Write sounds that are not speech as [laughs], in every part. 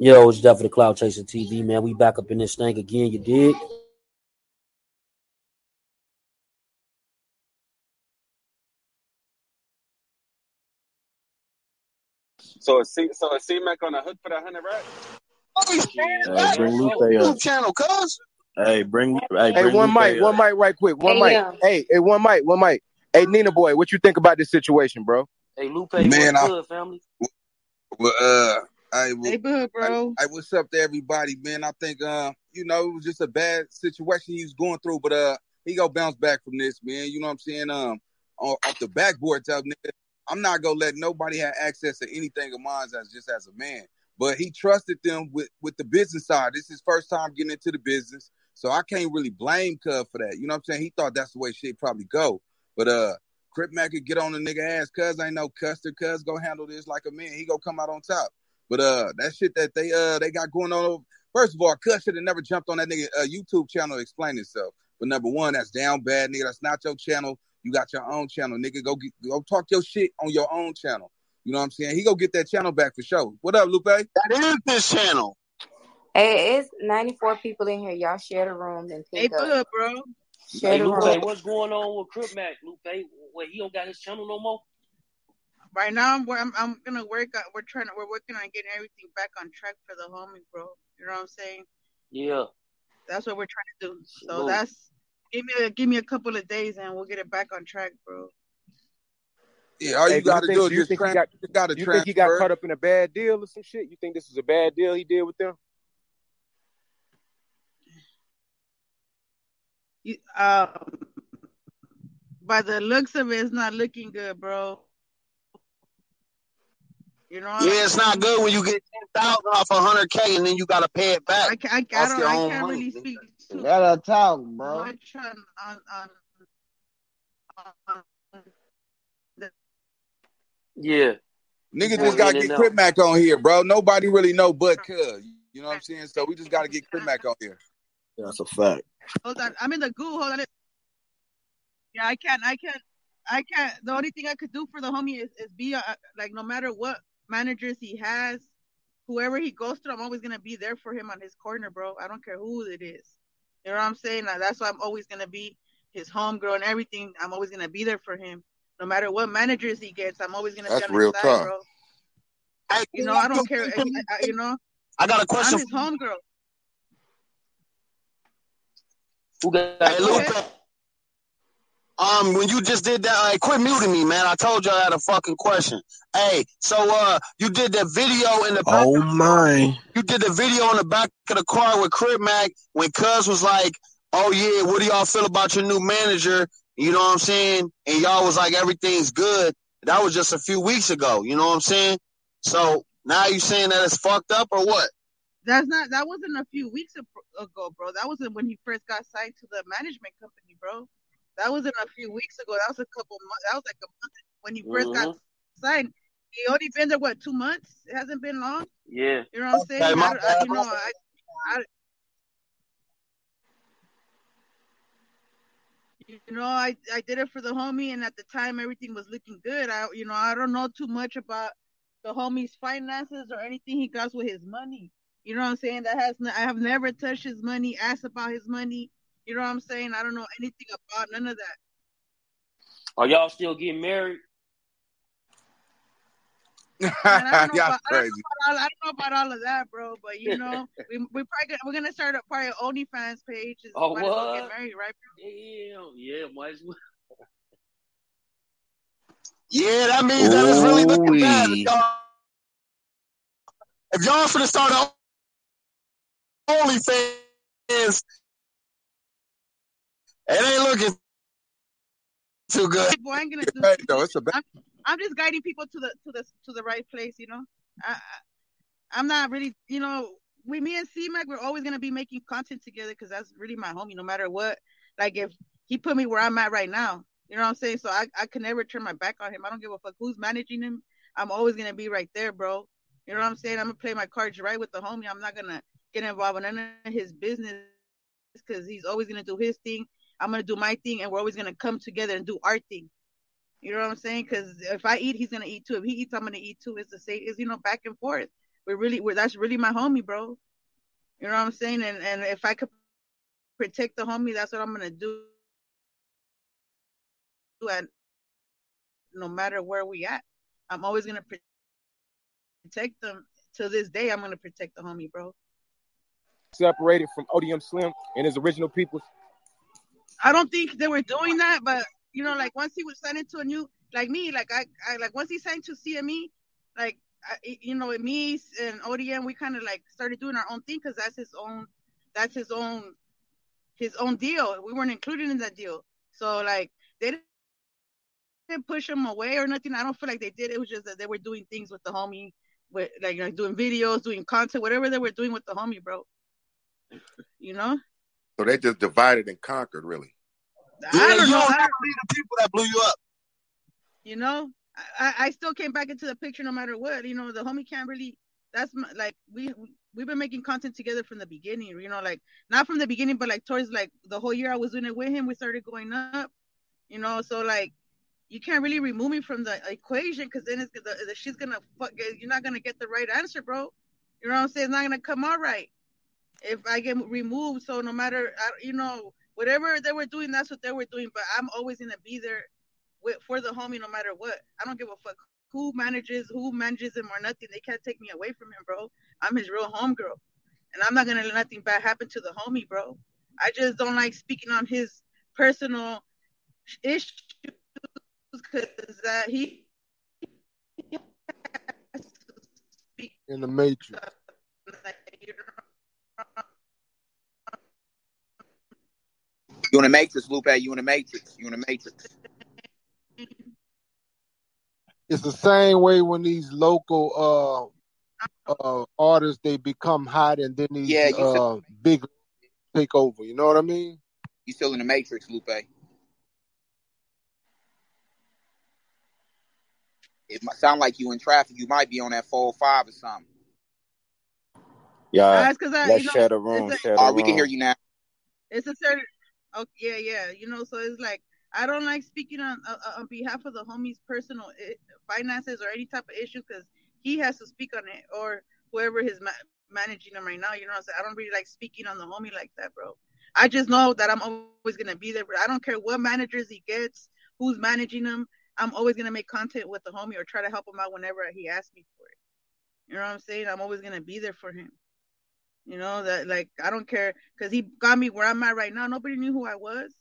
Yo, it's Jeff for the Cloud Chaser TV, man. We back up in this thing again, you dig? So is C so is C Mac on the hook for that hundred racks? Oh, he's paying Hey, bring Lupe YouTube up. channel, cuz. Hey, bring hey, Hey, bring one Lupe mic, one mic, right quick, one Hey, mic. yeah. Hey, hey, one mic, one mic. Hey, Nina boy, what you think about this situation, bro? Hey, Lupe, Man, what's I good, family? well, uh, I bud, I, bro. I what's up to everybody, man. I think uh, you know, it was just a bad situation he was going through, but uh, he gonna bounce back from this, man. You know what I'm saying? Um, off the backboard, tell nigga, I'm not gonna let nobody have access to anything of mine as just as a man. But he trusted them with with the business side. This is his first time getting into the business, so I can't really blame Cub for that. You know what I'm saying? He thought that's the way shit probably go, but uh. Crip Mac could get on the nigga ass, cuz ain't no custer, cuz go handle this like a man. He gonna come out on top. But uh, that shit that they uh they got going on. Over, first of all, Cuz should have never jumped on that nigga uh, YouTube channel to explain himself. But number one, that's down bad, nigga. That's not your channel. You got your own channel, nigga. Go get, go talk your shit on your own channel. You know what I'm saying? He go get that channel back for sure. What up, Lupe? That is this channel. Hey, it's 94 people in here. Y'all share the room and Hey, pick up. bud, bro. Share Hey, the Lupe, room. what's going on with Crip Mac, Lupe? Wait, he don't got his channel no more? Right now, I'm, I'm I'm gonna work. On, we're trying. We're working on getting everything back on track for the homie, bro. You know what I'm saying? Yeah. That's what we're trying to do. So Salute. that's give me a, give me a couple of days and we'll get it back on track, bro. Yeah, all you do you gotta do is do you just think he trans- got you gotta you think he got caught up in a bad deal or some shit? You think this is a bad deal he did with them? You, um, by the looks of it, it's not looking good, bro. You know Yeah, it's not good when you get ten thousand off a hundred K and then you gotta pay it I back can I, I, don't, I can't money. really speak too Gotta talk, bro. on on, on, on the, Yeah. Nigga just gotta get out. Crip Mac on here, bro. Nobody really know but Cuz. You know what I'm saying? So we just gotta get Crip Mac on here. That's a fact. hold on. I'm in the goo. Hold on. Yeah, I can't. I can't. I can't. The only thing I could do for the homie is, is be uh, like, no matter what managers he has, whoever he goes through, I'm always gonna be there for him on his corner, bro. I don't care who it is. You know what I'm saying? Like, that's why I'm always gonna be his homegirl and everything. I'm always gonna be there for him, no matter what managers he gets. I'm always gonna That's be on real his side, tough. bro. Hey, You know, I don't care. I, I- you know, I got a I'm question. his homegirl. Who got Hey, Go Lupe. ahead. Um, when you just did that, hey, quit muting me, man. I told you I had a fucking question. Hey, so uh, you did the video in the back. Oh my. You did the video in the back of the car with Crip Mac when Cuz was like, "Oh yeah, what do y'all feel about your new manager?" You know what I'm saying? And y'all was like, "Everything's good." That was just a few weeks ago. You know what I'm saying? So now you saying that it's fucked up or what? That's not. That wasn't a few weeks ago, bro. That wasn't when he first got signed to the management company, bro. That wasn't a few weeks ago. That was a couple months. That was like a month when he 1st got Mm-hmm. signed. He only been there what two months? It hasn't been long. Yeah. You know what I'm saying? Okay, I, my don't- I, you know, I, I, you know, I, I did it for the homie, and at the time everything was looking good. I, you know, I don't know too much about the homie's finances or anything he does with his money. You know what I'm saying? That has n- I have never touched his money, asked about his money. You know what I'm saying? I don't know anything about none of that. Are y'all still getting married? Man, I don't [laughs] know about I don't know crazy. about all, I don't know about all of that, bro. But you know, [laughs] we we probably gonna, we're gonna start a probably an OnlyFans page. Is Oh, might as well get married, right? Damn. Yeah, might as well. Yeah, that means that it's really looking bad. If y'all, if y'all finna start an OnlyFans, it ain't looking too good. Boy, I ain't gonna do. Hey, though, it's a bad. I'm I'm just guiding people to the to the to the right place. You know, I, I I'm not really. You know, we me and C Mac, we're always gonna be making content together because that's really my homie. No matter what, like if he put me where I'm at right now, you know what I'm saying. So I I can never turn my back on him. I don't give a fuck who's managing him. I'm always gonna be right there, bro. You know what I'm saying? I'm gonna play my cards right with the homie. I'm not gonna get involved in any of his business because he's always gonna do his thing. I'm gonna do my thing, and we're always gonna come together and do our thing. You know what I'm saying? Because if I eat, he's gonna eat too. If he eats, I'm gonna eat too. It's the same. It's you know back and forth. we're really we're that's really my homie, bro. You know what I'm saying? And and if I could protect the homie, that's what I'm gonna do. And no matter where we at, I'm always gonna protect them. To this day, I'm gonna protect the homie, bro. Separated from ODM Slim and his original people. I don't think they were doing that, but you know, like once he was signed into a new, like me, like I, I like once he signed to CME, like I, you know, me and ODM, we kind of like started doing our own thing because that's his own, that's his own, his own deal. We weren't included in that deal, so like they didn't push him away or nothing. I don't feel like they did. It was just that they were doing things with the homie, with like, like doing videos, doing content, whatever they were doing with the homie, bro. You know. So they just divided and conquered, really. I don't you know. don't I- to be the people that blew you up. you know I, I still came back into the picture no matter what you know the homie can't really that's my, like we we've been making content together from the beginning you know like not from the beginning but like towards like the whole year i was doing it with him we started going up you know so like you can't really remove me from the equation because then it's the, the she's gonna fuck you're not gonna get the right answer bro you know what i'm saying it's not gonna come out right if i get removed so no matter you know whatever they were doing that's what they were doing but i'm always gonna be there with, for the homie no matter what. I don't give a fuck who manages who manages him or nothing. They can't take me away from him, bro. I'm his real homegirl, and I'm not gonna let nothing bad happen to the homie, bro. I just don't like speaking on his personal issues because uh, he in the matrix. [laughs] You in the matrix, Lupe? You in the matrix? You in the matrix? It's the same way when these local uh uh artists they become hot and then these Yeah, uh big take over. You know what I mean? You still in the matrix, Lupe? It might sound like you in traffic. You might be on that 405 or something. Yeah, That's 'cause I- let's you know, share the room. a- Share the All right, we can hear you now. it's a certain oh yeah yeah you know so it's like i don't like speaking on uh, on behalf of the homie's personal finances or any type of issue because he has to speak on it or whoever is ma- managing him right now you know what i'm saying? I don't really like speaking on the homie like that bro. I just know that i'm always going to be there i don't care what managers he gets who's managing him i'm always going to make content with the homie or try to help him out whenever he asks me for it. You know what i'm saying? I'm always going to be there for him you know that like I don't care because he got me where I'm at right now. Nobody knew who I was.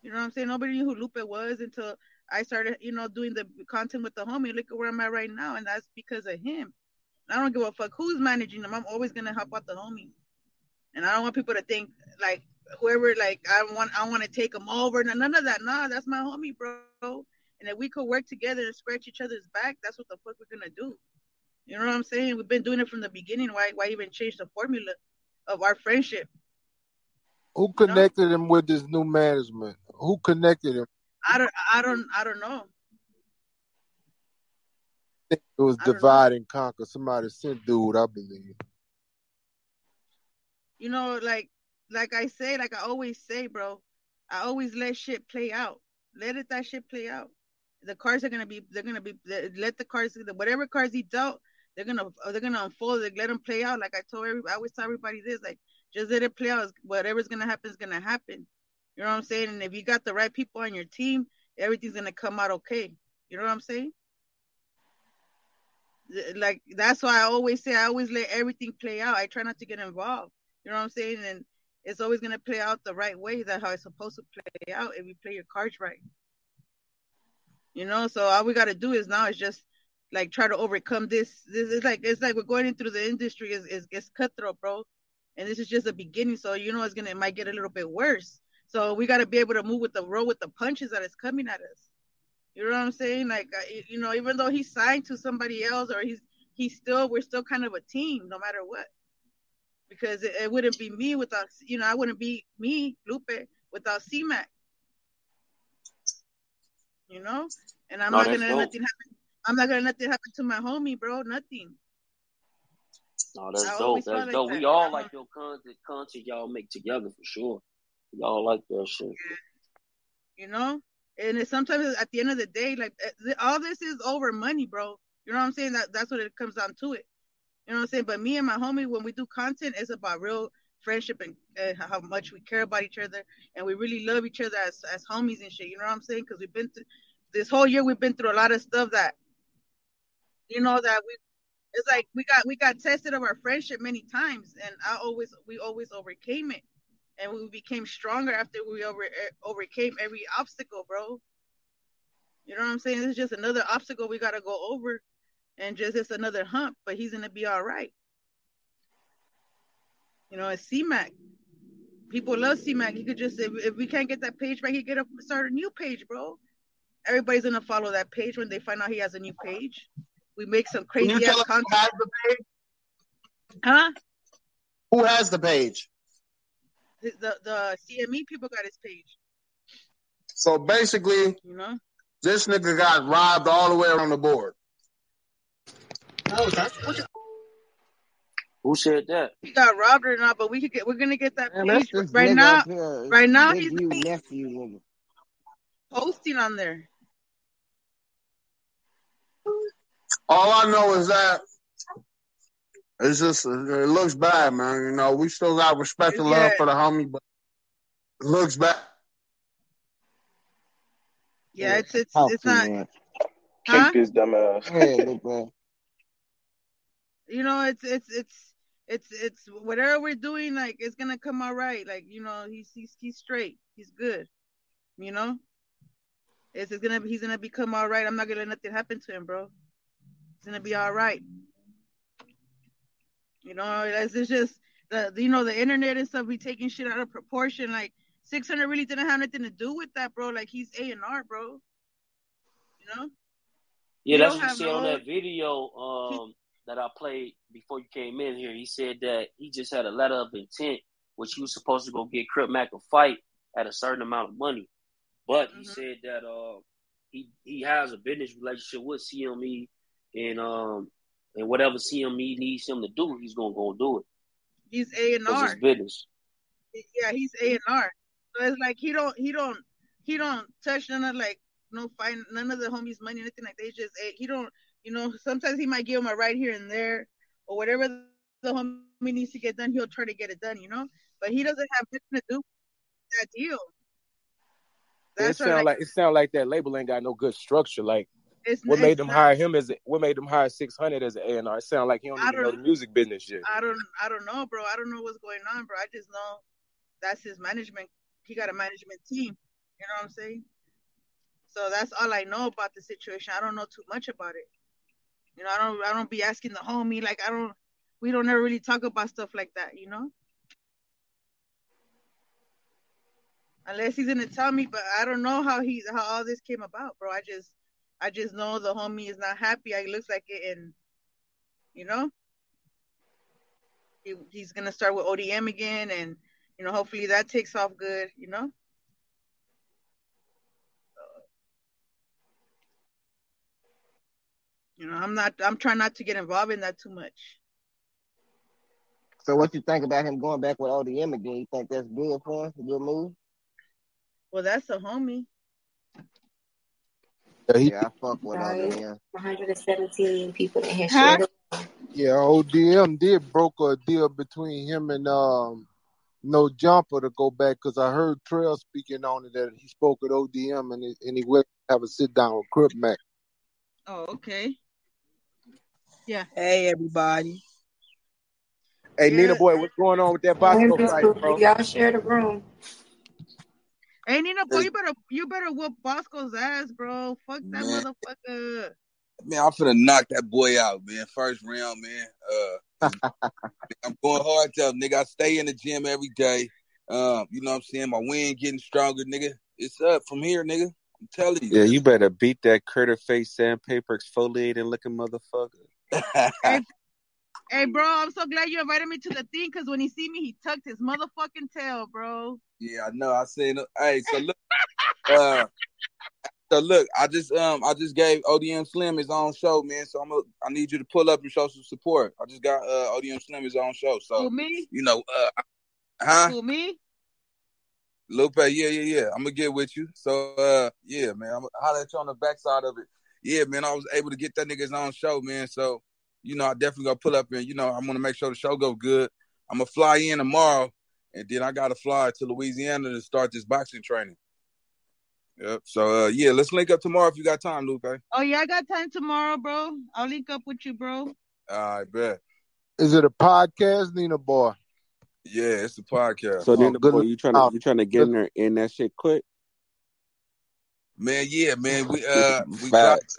You know what I'm saying? Nobody knew who Lupe was until I started, you know, doing the content with the homie. Look at where I'm at right now, and that's because of him. I don't give a fuck who's managing them. I'm always gonna help out the homie, and I don't want people to think like whoever like I want I want to take them over. No, none of that. Nah, that's my homie, bro. And if we could work together and scratch each other's back, that's what the fuck we're gonna do. You know what I'm saying? We've been doing it from the beginning. Why why even change the formula of our friendship? Who connected him with this new management? Who connected him? I don't I don't I don't know. It was know. divide and conquer. Somebody sent dude, I believe. You know, like like I say, like I always say, bro, I always let shit play out. Let it that shit play out. The cards are gonna be they're gonna be let the cards whatever cards he dealt, they're gonna uh, they're gonna unfold. Like, let them play out. Like I told every I always tell everybody this, like just let it play out. Whatever's gonna happen is gonna happen. You know what I'm saying? And if you got the right people on your team, everything's gonna come out okay. You know what I'm saying? Like that's why I always say I always let everything play out. I try not to get involved. You know what I'm saying? And it's always gonna play out the right way. That's how it's supposed to play out if you play your cards right. You know, so all we gotta do is now is just like try to overcome this. This is like it's like we're going in through the industry is is it's cutthroat, bro. And this is just the beginning. So you know it's gonna it might get a little bit worse. So we gotta be able to move with the roll with the punches that is coming at us. You know what I'm saying? Like you know, even though he's signed to somebody else or he's he's still we're still kind of a team no matter what. Because it, it wouldn't be me without you know I wouldn't be me Lupe without CMAC. You know, and I'm No, not gonna let nothing happen. I'm not gonna let nothing happen to my homie, bro. Nothing. No, that's I dope. That's like dope. that. We all like your content, content y'all make together for sure. Y'all like that shit. you know and it's sometimes at the end of the day like eh, all this is over money bro you know what i'm saying that that's what it comes down to it You know what I'm saying? But me and my homie, when we do content, it's about real friendship and uh, how much we care about each other, and we really love each other as as homies and shit. You know what I'm saying? Because we've been through this whole year, we've been through a lot of stuff that, you know, that we. It's like we got we got tested of our friendship many times, and I always we always overcame it, and we became stronger after we over overcame every obstacle, bro. You know what I'm saying? It's just another obstacle we gotta go over, and just it's another hump. But he's gonna be all right. You know, it's C-Mac. People love C-Mac. He could just if, if we can't get that page right, he get a start a new page, bro. Everybody's gonna follow that page when they find out he has a new page. We make some Can you crazy tell ass us who has the page? Huh? Who has the page? The, the the CME people got his page. So basically, You know. this nigga got robbed all the way around the board. Oh, that's Who said that? He got robbed or not, but we could get we're gonna get that Man, page right now. here. Right now he's U nephew nigga. posting on there. All I know is that it's just it looks bad, man. You know, we still got respect and love Yeah. for the homie, but it looks bad. Yeah, it's it's it's to not man. huh? his dumb ass. Hey, look, man. You know, it's it's it's it's it's whatever we're doing, like it's gonna come out right. Like, you know, he's he's he's straight. He's good. You know? It's, it's gonna be he's gonna become all right. I'm not gonna let nothing happen to him, bro. He's gonna be all right. You know, it's, it's just the you know the internet and stuff. We taking shit out of proportion. Like 600 really didn't have nothing to do with that, bro. Like he's A and R, bro. You know, Yeah, that's what you have said on that video um, that I played before you came in here. He said that he just had a letter of intent, which he was supposed to go get Crip Mac a fight at a certain amount of money. But he Mhm. said that uh, he he has a business relationship with CME, and um, and whatever CME needs him to do, he's gonna go do it he's A and R. it's business. yeah, he's A and R. So it's like he don't he don't he don't touch none of like no find none of the homies money or anything like they just A he don't you know sometimes he might give him a right here and there or whatever the homie needs to get done he'll try to get it done you know but he doesn't have nothing to do with that deal. It That's why sound like like it sound like that label ain't got no good structure. Like it's what made them hire him as a, what made them hire six hundred as an A and R? It sound like he don't I even know the music business yet. I don't I don't know bro. I don't know what's going on bro. I just know that's his management he got a management team you know what I'm saying? So that's all I know about the situation. I don't know too much about it. You know I don't I don't be asking the homie like I don't we don't ever really talk about stuff like that you know? Unless he's gonna tell me but I don't know how he how all this came about bro. I just I just know the homie is not happy I looks like it and you know he, he's gonna start with ODM again, and you know, hopefully that takes off good. You know, you know, I'm not, I'm trying not to get involved in that too much. So what you think about him going back with ODM again? You think that's good for him? A good move? Well, that's a homie. Yeah, he, Yeah, I fuck with Guys, ODM. 117 people in here Huh? shared. yeah, ODM did broke a deal between him and um No Jumper to go back because I heard Trail speaking on it that he spoke at ODM and he, and he went to have a sit down with Crip Mac. Oh, okay. Yeah. Hey everybody. Hey Nina boy, what's going on with that box fight, bro? y'all share the room. Hey, Nina, boy, you better, you better whoop Bosco's ass, bro. Fuck that Man, motherfucker. man, I'm finna knock that boy out, man. First round, man. Uh, [laughs] I'm going hard, tell nigga. I stay in the gym every day. Um, you know what I'm saying? My wind getting stronger, nigga. It's up from here, nigga. I'm telling you. Yeah, you better beat that Curtis face sandpaper exfoliating looking motherfucker. Hey, [laughs] [laughs] hey, bro, I'm so glad you invited me to the thing because when he see me, he tucked his motherfucking tail, bro. yeah, I know. I seen it. Hey, so look, uh, so look, I just um, I just gave ODM Slim his own show, man. So I'm, a, I need you to pull up and show some support. I just got uh ODM Slim his own show, so Who me? you know, uh, huh? Who me? Lupe, yeah, yeah, yeah. I'm gonna get with you. So, uh, yeah, man, I'm gonna holler at you on the backside of it. Yeah, man, I was able to get that nigga's own show, man. So, you know, I definitely gonna pull up and you know, I'm gonna make sure the show goes good. I'm gonna fly in tomorrow, and then I gotta fly to Louisiana to start this boxing training. Yep. So uh, yeah, let's link up tomorrow if you got time, Lupe. Oh yeah, I got time tomorrow, bro. I'll link up with you, bro. I bet. Is it a podcast, Nina boy? Yeah, it's a podcast. So Oh, then, good boy, you trying to luck. you trying to get in there in that shit quick? Man, yeah, man. We uh [laughs] we Facts.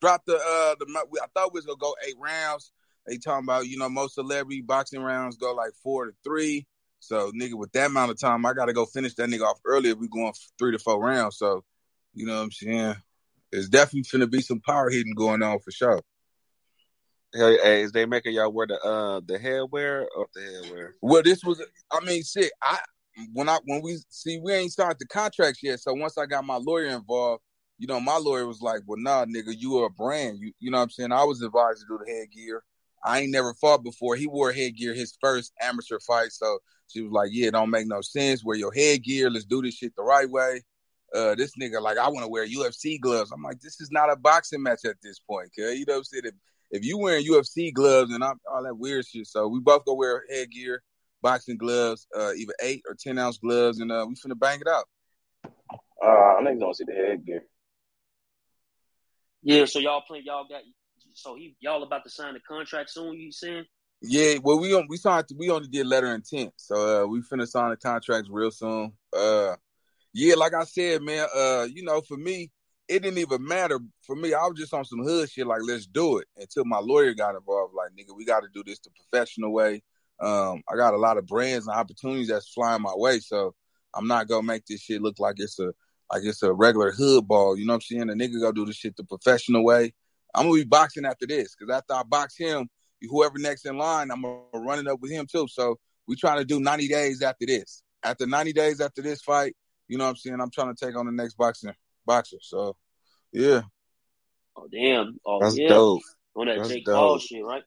Dropped the uh the we, I thought we was gonna go eight rounds. They talking about you know most celebrity boxing rounds go like four to three. So nigga, with that amount of time, I gotta go finish that nigga off early if we going three to four rounds. So you know what I'm saying. It's definitely finna be some power hitting going on for sure. Hell, hey, is they making y'all wear the uh the headwear or the headwear? Well, this was I mean, shit. I when I when we see we ain't signed the contracts yet. So once I got my lawyer involved, you know, my lawyer was like, "Well, nah, nigga, you are a brand. You you know what I'm saying? I was advised to do the headgear. I ain't never fought before. He wore headgear his first amateur fight, so she was like, "Yeah, don't make no sense. Wear your headgear. Let's do this shit the right way." Uh, this nigga like, I want to wear UFC gloves. I'm like, this is not a boxing match at this point, cuz you know what I'm saying? If, if you wearing UFC gloves and I'm, all that weird shit, so we both go wear headgear, boxing gloves, uh, either eight or ten ounce gloves, and uh, we finna bang it out. Uh, I niggas don't see the headgear. Yeah, so y'all play y'all got so he y'all about to sign the contract soon, you saying? Yeah, well, we on, we signed. We only did letter intent, so uh, we finna sign the contracts real soon. Uh, yeah, like I said, man. Uh, you know, for me, it didn't even matter. For me, I was just on some hood shit, like let's do it. Until my lawyer got involved, like nigga, we got to do this the professional way. Um, I got a lot of brands and opportunities that's flying my way, so I'm not gonna make this shit look like it's a like it's a regular hood ball. You know what I'm saying? The nigga go do this shit the professional way. I'm gonna be boxing after this because after I box him, whoever next in line, I'm gonna run it up with him too. So we trying to do 90 days after this. After 90 days after this fight, you know what I'm saying? I'm trying to take on the next boxing boxer. So yeah, Oh damn. Oh That's yeah. dope. On that That's Jake dope. Paul shit, right?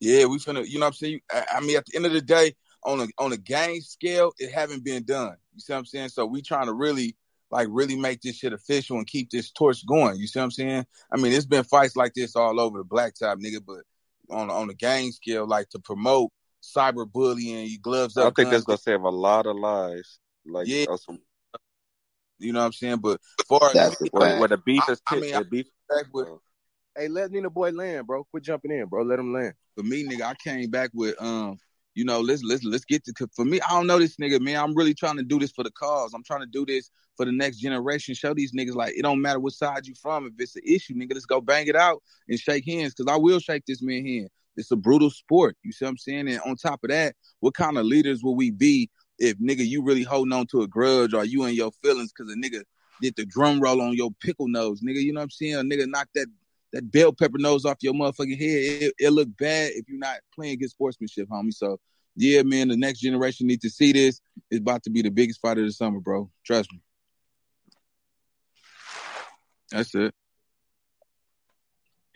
yeah, we finna. You know what I'm saying? I, I mean, at the end of the day, on a on a game scale, it haven't been done. You see what I'm saying? So we trying to really like really make this shit official and keep this torch going. You see what I'm saying? I mean, it's been fights like this all over the blacktop, nigga, but on on a game scale, like to promote cyberbullying, you gloves up. I up, think that's gonna save a lot of lives. Like Yeah. uh, some You know what I'm saying? But far as That's where, where the beef is I pit, mean, the I beef. back with uh, Hey, let me Nina boy land, bro. Quit jumping in, bro. Let him land. for me, nigga, I came back with um, you know, let's let's let's get to for me. I don't know this nigga, man. I'm really trying to do this for the cause. I'm trying to do this for the next generation. Show these niggas like it don't matter what side you from. If it's an issue, nigga, let's go bang it out and shake hands. Cause I will shake this man hand. It's a brutal sport. You see what I'm saying? And on top of that, what kind of leaders will we be if nigga you really holding on to a grudge or you in your feelings because a nigga did the drum roll on your pickle nose, nigga? You know what I'm saying? A nigga knocked that that bell pepper nose off your motherfucking head. It, it look bad if you're not playing good sportsmanship, homie. So yeah, man, the next generation need to see this. It's about to be the biggest fight of the summer, bro. Trust me. That's it.